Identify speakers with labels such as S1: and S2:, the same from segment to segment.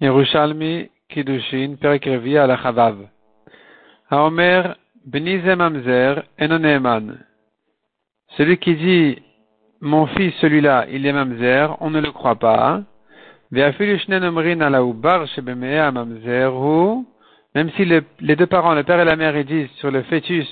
S1: Yerushalmi Kiddushin Perek Revi al Chavav. Haomer Benize Mamzer Enoneman. Celui qui dit mon fils celui-là il est Mamzer, on ne le croit pas. Même si le, les deux parents, le père et la mère, ils disent sur le fœtus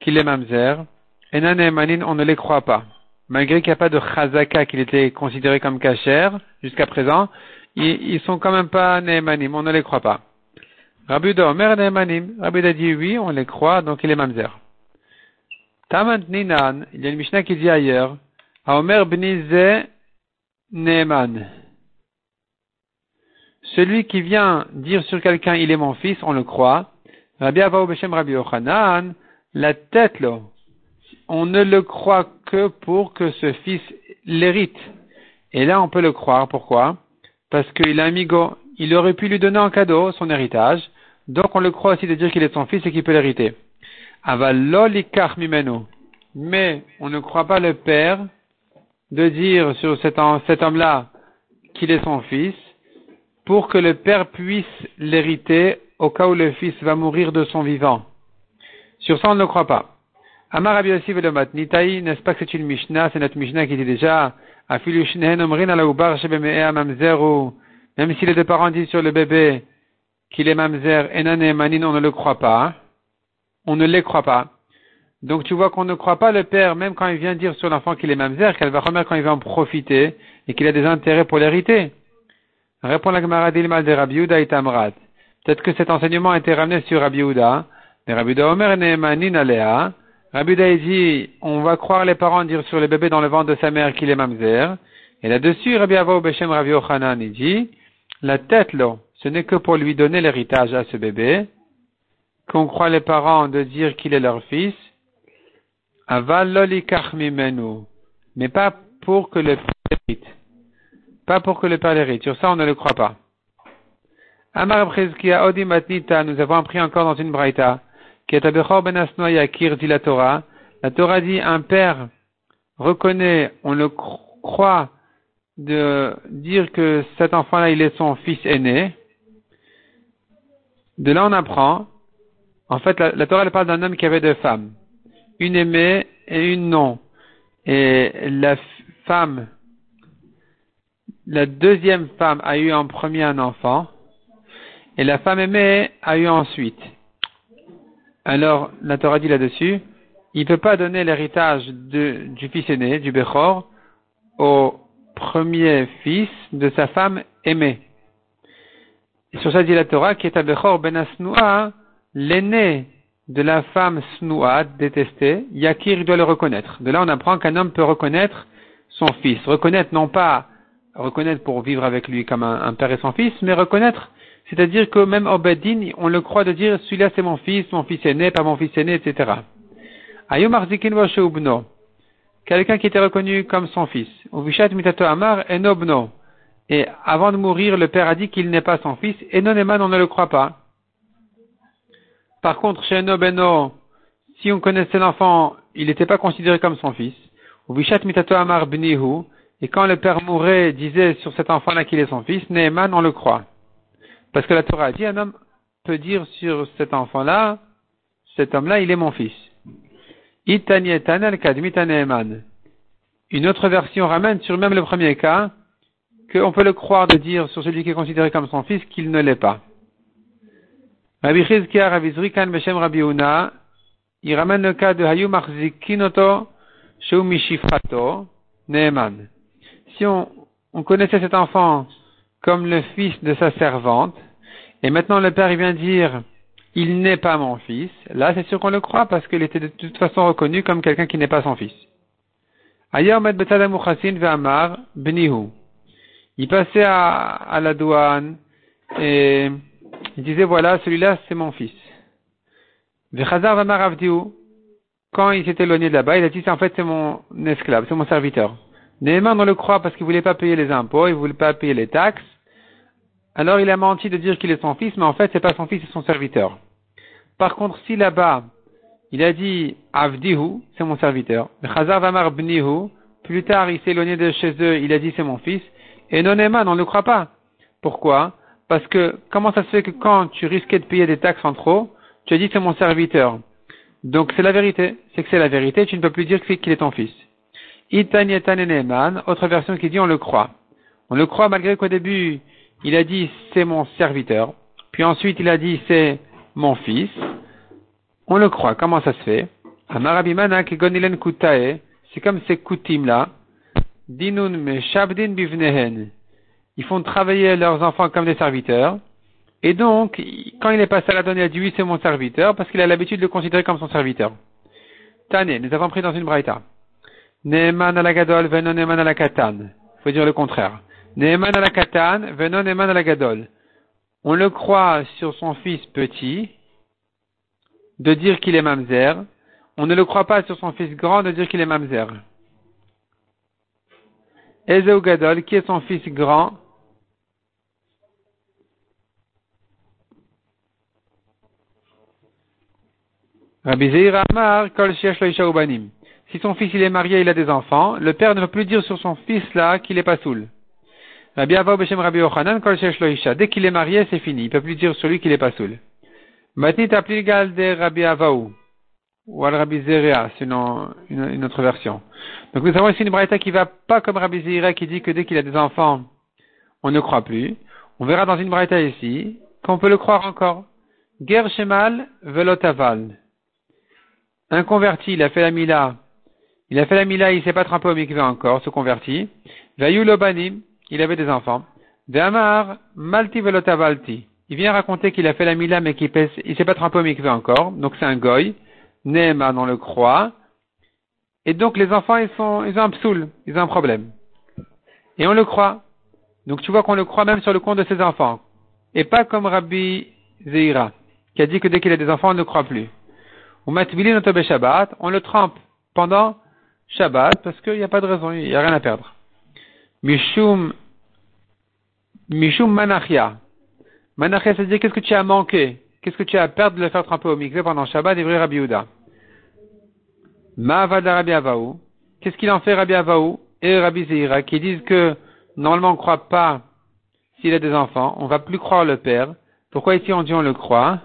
S1: qu'il est Mamzer, Enaneemanin, on ne les croit pas. Malgré qu'il n'y a pas de chazaka qu'il était considéré comme cachère jusqu'à présent, ils, ils sont quand même pas Neemanim, on ne les croit pas. Rabbi Omer Neemanim, Rabbi a dit oui, on les croit, donc il est Mamzer. Tamant Ninan, il y a une Mishnah qui dit ailleurs, Omer Bnize Neeman. Celui qui vient dire sur quelqu'un il est mon fils, on le croit. Rabbi Avao Beshem Rabbi Yochanan, la tête là, on ne le croit que pour que ce fils l'hérite. Et là, on peut le croire. Pourquoi? Parce qu'il a un amigo. Il aurait pu lui donner en cadeau son héritage. Donc, on le croit aussi de dire qu'il est son fils et qu'il peut l'hériter. Avalolikach mimenu. Mais, on ne croit pas le père de dire sur cet, cet homme-là qu'il est son fils pour que le père puisse l'hériter au cas où le fils va mourir de son vivant. Sur ça, on ne le croit pas. Amar Rabbi Yossi Nitaï, n'est-ce pas que c'est une Mishnah, c'est notre Mishnah qui dit déjà, même si les deux parents disent sur le bébé qu'il est mamzer, enane manin, on ne le croit pas. On ne les croit pas. Donc tu vois qu'on ne croit pas le père, même quand il vient dire sur l'enfant qu'il est mamzer, qu'elle va remettre quand il va en profiter, et qu'il a des intérêts pour l'hériter. Répond la Gemara d'Ilmal de Rabbi Yehuda et Tamrat. Peut-être que cet enseignement a été ramené sur Rabbi Yehuda, mais Rabbi Yehuda Omer manin alea, Rabbi dit, on va croire les parents dire sur le bébé dans le ventre de sa mère qu'il est mamzer. Et là-dessus, Rabbi Avo Beshem Rabbi Ochanan, il dit, la tête là, ce n'est que pour lui donner l'héritage à ce bébé, qu'on croit les parents de dire qu'il est leur fils, mais pas pour que le père l'hérite. Pas pour que le père l'hérite. Sur ça, on ne le croit pas. Amar Odimatnita, nous avons appris encore dans une braïta, dit la Torah. La Torah dit un père reconnaît, on le croit de dire que cet enfant-là, il est son fils aîné. De là, on apprend. En fait, la, Torah elle parle d'un homme qui avait deux femmes. Une aimée et une non. Et la femme, la deuxième femme a eu en premier un enfant. Et la femme aimée a eu ensuite. Alors, la Torah dit là-dessus, il ne peut pas donner l'héritage du fils aîné, du Bechor, au premier fils de sa femme aimée. Et sur ça dit la Torah, qui est à Bechor ben l'aîné de la femme Snoua, détestée, Yakir doit le reconnaître. De là, on apprend qu'un homme peut reconnaître son fils. Reconnaître non pas reconnaître pour vivre avec lui comme un père et son fils, mais reconnaître c'est-à-dire que même Obedin, on le croit de dire celui-là c'est mon fils, mon fils aîné, pas mon fils aîné, etc. Quelqu'un qui était reconnu comme son fils. mitato amar enobno. Et avant de mourir, le père a dit qu'il n'est pas son fils, et non on ne le croit pas. Par contre, chez Enobeno, si on connaissait l'enfant, il n'était pas considéré comme son fils. mitato amar bnihu. Et quand le père mourait, disait sur cet enfant-là qu'il est son fils, Neeman, on le croit. Parce que la Torah dit, un homme peut dire sur cet enfant-là, cet homme-là, il est mon fils. Une autre version ramène sur même le premier cas, qu'on peut le croire de dire sur celui qui est considéré comme son fils qu'il ne l'est pas. Rabbi il ramène le cas de Hayu Marzikinoto. Si on, on connaissait cet enfant comme le fils de sa servante, et maintenant le père vient dire il n'est pas mon fils, là c'est sûr qu'on le croit parce qu'il était de toute façon reconnu comme quelqu'un qui n'est pas son fils. Il passait à, la douane et il disait voilà, celui-là c'est mon fils. Quand il s'est éloigné de là-bas, il a dit en fait c'est mon esclave, c'est mon serviteur. Néhéman on le croit parce qu'il voulait pas payer les impôts, il voulait pas payer les taxes. Alors il a menti de dire qu'il est son fils, mais en fait c'est pas son fils, c'est son serviteur. Par contre, si là-bas, il a dit Avdihu, c'est mon serviteur. Chazar Vamar Bnihu, plus tard il s'est éloigné de chez eux, il a dit c'est mon fils. Et non on ne le croit pas. Pourquoi? Parce que comment ça se fait que quand tu risquais de payer des taxes en trop, tu as dit c'est mon serviteur. Donc c'est la vérité. C'est que c'est la vérité, tu ne peux plus dire qu'il est ton fils. Autre version qui dit on le croit. On le croit malgré qu'au début, il a dit c'est mon serviteur. Puis ensuite, il a dit c'est mon fils. On le croit. Comment ça se fait? C'est comme ces coutumes là. Dinun me shabdin bivnehen. Ils font travailler leurs enfants comme des serviteurs. Et donc, quand il est passé à la donner, il a dit oui, c'est mon serviteur, parce qu'il a l'habitude de le considérer comme son serviteur. Tane, nous avons pris dans une braïta. Neeman alagadol, venon neeman alakatan. Il faut dire le contraire. Neeman alakatan, venon neeman alagadol. On le croit sur son fils petit, de dire qu'il est mamzer. On ne le croit pas sur son fils grand, de dire qu'il est mamzer. Ezeu Gadol, qui est son fils grand? Si son fils il est marié, il a des enfants, le père ne peut plus dire sur son fils là qu'il est pas soul. Rabbi Avaou Beshem Rabbi Ochanan, Kol Dès qu'il est marié, c'est fini. Il peut plus dire sur lui qu'il est pas soul. Matnit gal de Rabbi Avaou. Ou al Rabbi Zeria, sinon une, autre version. Donc nous avons ici une braïta qui va pas comme Rabbi Zeria qui dit que dès qu'il a des enfants, on ne croit plus. On verra dans une braïta ici qu'on peut le croire encore. Ger Shemal Velotaval. Un converti, il a fait la mila. Il a fait la mila, il s'est pas trempé au mikveh encore, se converti. Vayulobanim, il avait des enfants. Ve'amar, malti velotavalti. Il vient raconter qu'il a fait la mila, mais qu'il pèse, il s'est pas trempé au mikveh encore. Donc c'est un goy. Nehema, on le croit. Et donc les enfants, ils sont, ils ont un psoul, ils ont un problème. Et on le croit. Donc tu vois qu'on le croit même sur le compte de ses enfants. Et pas comme Rabbi Zeira, qui a dit que dès qu'il a des enfants, on ne croit plus on le trempe pendant Shabbat parce qu'il n'y a pas de raison, il n'y a rien à perdre. Mishum, Mishum Manachia. Manachia, c'est dire qu'est-ce que tu as manqué, qu'est-ce que tu as à perdre de le faire tremper au mikveh pendant Shabbat, et Rabbi Yehuda? Ma'avada Rabbi Avaou. Qu'est-ce qu'il en fait Rabbi Avaou et Rabbi Zeira qui disent que normalement on ne croit pas s'il a des enfants, on va plus croire le père. Pourquoi ici on dit on le croit?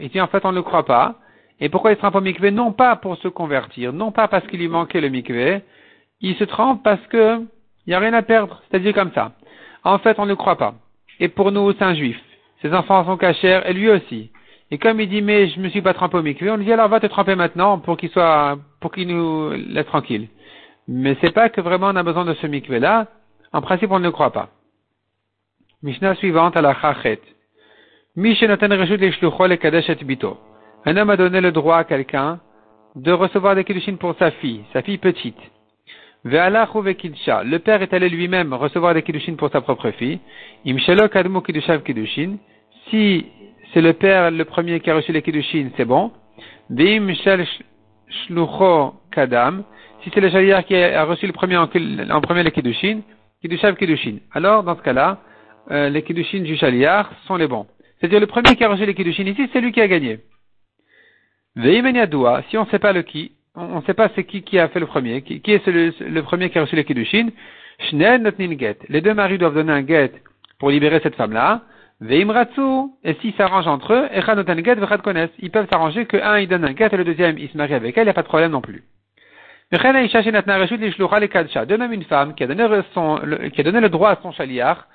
S1: Ici, en fait, on ne le croit pas. Et pourquoi il se trompe au mikvé Non pas pour se convertir, non pas parce qu'il lui manquait le mikvé. Il se trompe parce que il n'y a rien à perdre. C'est-à-dire comme ça. En fait, on ne croit pas. Et pour nous, c'est un juif. Ses enfants sont cachers, et lui aussi. Et comme il dit, mais je me suis pas trempé au mikvé, on lui dit, alors va te tremper maintenant pour qu'il soit, pour qu'il nous laisse tranquille. Mais c'est pas que vraiment on a besoin de ce mikvé là. En principe, on ne croit pas. Mishnah suivante à la chachet. Un homme a donné le droit à quelqu'un de recevoir des kiddushin pour sa fille, sa fille petite. Le père est allé lui-même recevoir des kiddushin pour sa propre fille. Si c'est le père le premier qui a reçu les kiddushin, c'est bon. kadam. Si c'est le shaliach qui a reçu le premier en, premier les kiddushin, kiddushav kiddushin. Alors, dans ce cas-là, euh, les kiddushin du shaliach sont les bons. C'est-à-dire le premier qui a reçu les Kiddushin ici, c'est lui qui a gagné. Si on ne sait pas le qui, on ne sait pas c'est qui qui a fait le premier, qui, est le, premier qui a reçu les Kiddushin, les deux maris doivent donner un get pour libérer cette femme-là. Veimratsu, et s'ils s'arrangent entre eux, ils peuvent s'arranger que un il donne un get et le deuxième il se marie avec elle, il n'y a pas de problème non plus. De même une femme qui a donné, son, le, qui a donné le droit à son chaliar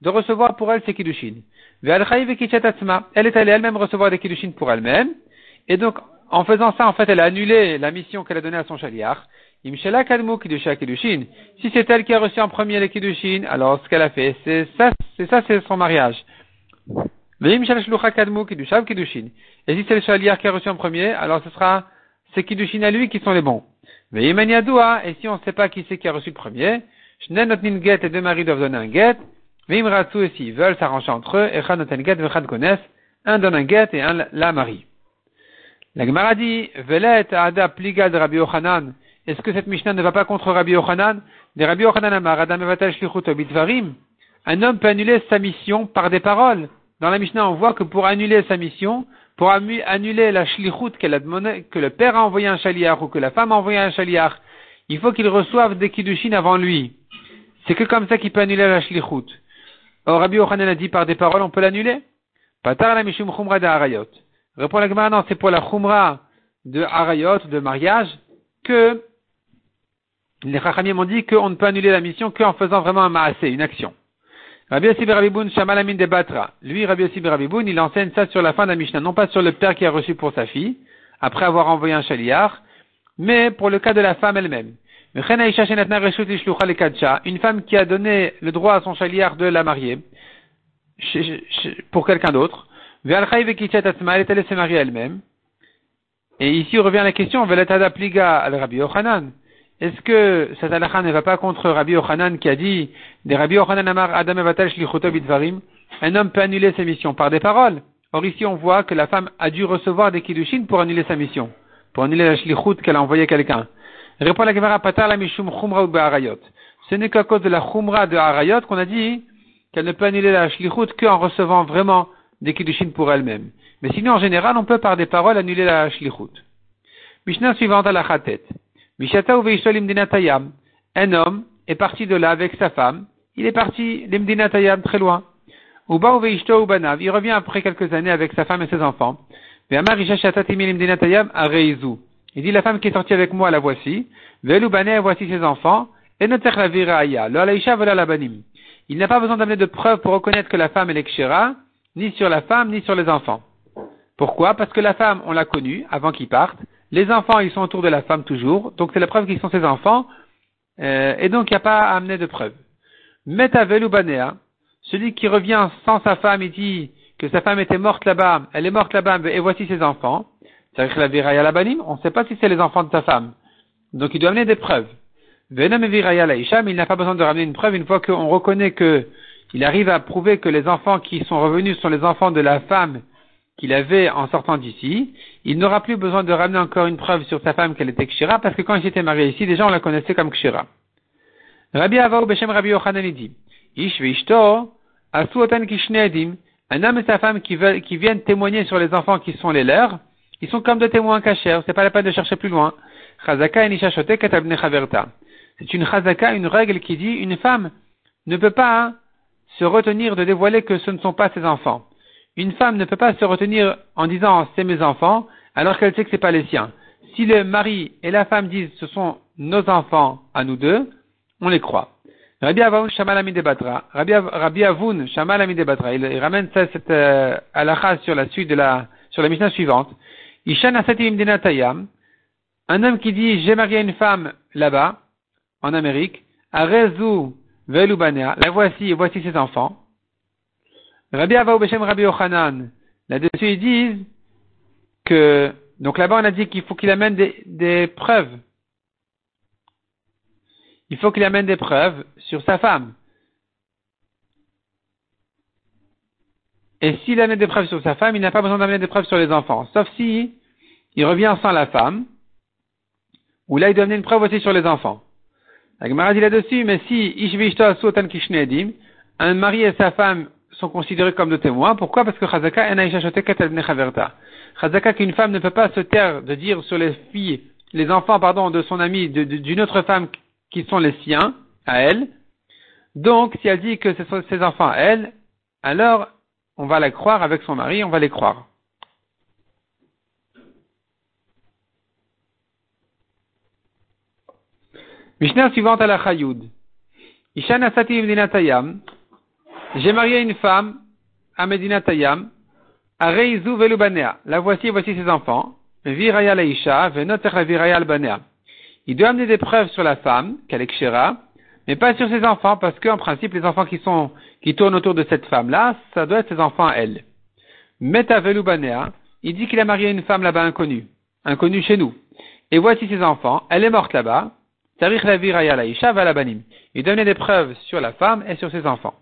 S1: de recevoir pour elle ses kiddushin. Elle est allée elle-même recevoir des kiddushin pour elle-même. Et donc, en faisant ça, en fait, elle a annulé la mission qu'elle a donnée à son chaliar. Si c'est elle qui a reçu en premier les kiddushin, alors ce qu'elle a fait, c'est ça, c'est ça, c'est son mariage. Et si c'est le chaliar qui a reçu en premier, alors ce sera ces kiddushin à lui qui sont les bons. Et si on ne sait pas qui c'est qui a reçu le premier, les deux maris doivent donner un get, Vimratsu et s'ils veulent s'arranger entre eux, Echad noten get, un donne un get et un la marie. La Gemara dit, Velet ada pliga de Rabbi Yochanan. Est-ce que cette Mishnah ne va pas contre Rabbi Yochanan? De Rabbi Yochanan amar, Adam bitvarim. Un homme peut annuler sa mission par des paroles. Dans la Mishnah, on voit que pour annuler sa mission, pour annuler la shlichut que le père a envoyé un chaliar ou que la femme a envoyé un chaliar, il faut qu'il reçoive des kiddushin avant lui. C'est que comme ça qu'il peut annuler la shlichut. Or, Rabbi Yochanan a dit par des paroles, on peut l'annuler? Patar la mishum harayot. Répond la Gemara, non, c'est pour la chumra de harayot, de mariage, que les Chachamim ont dit qu'on ne peut annuler la mission qu'en faisant vraiment un maasé, une action. Rabbi Yossi Rabiboun Shamalamin de Batra. Lui, Rabbi Yossi Rabiboun, il enseigne ça sur la fin de la Mishnah, non pas sur le père qui a reçu pour sa fille, après avoir envoyé un chaliar, mais pour le cas de la femme elle-même. Une femme qui a donné le droit à son chaliar de la marier pour quelqu'un d'autre. Elle est allée se marier elle-même. Et ici revient la question, al Rabbi Yochanan. Est-ce que cette halakha ne va pas contre Rabbi Yochanan qui a dit, Rabbi Yochanan Amar Adam un homme peut annuler sa mission par des paroles. Or ici on voit que la femme a dû recevoir des kiddushin pour annuler sa mission, pour annuler la shlichut qu'elle a envoyé quelqu'un. Répond la Gemara Patar la mishum chumra ou Ce n'est qu'à cause de la chumra de harayot qu'on a dit qu'elle ne peut annuler la shlichut qu'en recevant vraiment des kiddushin pour elle-même. Mais sinon, en général, on peut par des paroles annuler la shlichut. Mishnah suivante à la chatet. Mishata limdinatayam. Un homme est parti de là avec sa femme. Il est parti limdinatayam très loin. Uba ubanav. Il revient après quelques années avec sa femme et ses enfants. il dit, la femme qui est sortie avec moi, la voici. voici ses enfants. Et ne Il n'a pas besoin d'amener de preuves pour reconnaître que la femme est l'exchéra, ni sur la femme, ni sur les enfants. Pourquoi? Parce que la femme, on l'a connue avant qu'il parte. Les enfants, ils sont autour de la femme toujours. Donc c'est la preuve qu'ils sont ses enfants. Euh, et donc il n'y a pas à amener de preuve. Metavel banea, celui qui revient sans sa femme, il dit que sa femme était morte là-bas, elle est morte là-bas, et voici ses enfants. C'est-à-dire la viraya on ne sait pas si c'est les enfants de sa femme. Donc il doit amener des preuves. Venam viraya la mais il n'a pas besoin de ramener une preuve une fois qu'on reconnaît que il arrive à prouver que les enfants qui sont revenus sont les enfants de la femme qu'il avait en sortant d'ici. Il n'aura plus besoin de ramener encore une preuve sur sa femme qu'elle était Kshira, parce que quand il s'était marié ici, déjà on la connaissait comme Kshira. Rabbi Avaou Beshem Rabbi Yochanan dit, Ish veishto, asuotan kishnedim, un homme et sa femme qui, viennent témoigner sur les enfants qui sont les leurs, ils sont comme des témoins cachés, c'est pas la peine de chercher plus loin. C'est une chazaka, une règle qui dit une femme ne peut pas hein, se retenir de dévoiler que ce ne sont pas ses enfants. Une femme ne peut pas se retenir en disant c'est mes enfants alors qu'elle sait que ce n'est pas les siens. Si le mari et la femme disent ce sont nos enfants à nous deux, on les croit. Rabbi Avun Shamal Rabbi Avun Shamal il, ramène cette euh, sur la suite de la, sur la mission suivante. Ishan un homme qui dit j'ai marié une femme là-bas, en Amérique, à Rezu Velubanea, la voici et voici ses enfants. Rabbi Avaou Beshem Rabbi Ochanan, là-dessus ils disent que, donc là-bas on a dit qu'il faut qu'il amène des, des preuves. Il faut qu'il amène des preuves sur sa femme. Et s'il amène des preuves sur sa femme, il n'a pas besoin d'amener des preuves sur les enfants. Sauf si il revient sans la femme, ou là il doit amener une preuve aussi sur les enfants. La Gemara dit là-dessus, mais si un mari et sa femme sont considérés comme de témoins, pourquoi? Parce que Chazaka Chazaka qu'une femme ne peut pas se taire de dire sur les filles, les enfants, pardon, de son ami, d'une autre femme qui sont les siens, à elle. Donc, si elle dit que ce sont ses enfants à elle, alors on va la croire avec son mari, on va les croire. Mishnah suivante à la Chayoud. J'ai marié une femme à Medinatayam, à Velubanea. La voici, voici ses enfants. Viraya Laisha, Venotecha Viraya Albanea. Il doit amener des preuves sur la femme, qu'elle est mais pas sur ses enfants, parce qu'en principe, les enfants qui qui tournent autour de cette femme-là, ça doit être ses enfants à elle. Meta Velubanea, il dit qu'il a marié une femme là-bas inconnue, inconnue chez nous. Et voici ses enfants, elle est morte là-bas, Il donnait des preuves sur la femme et sur ses enfants.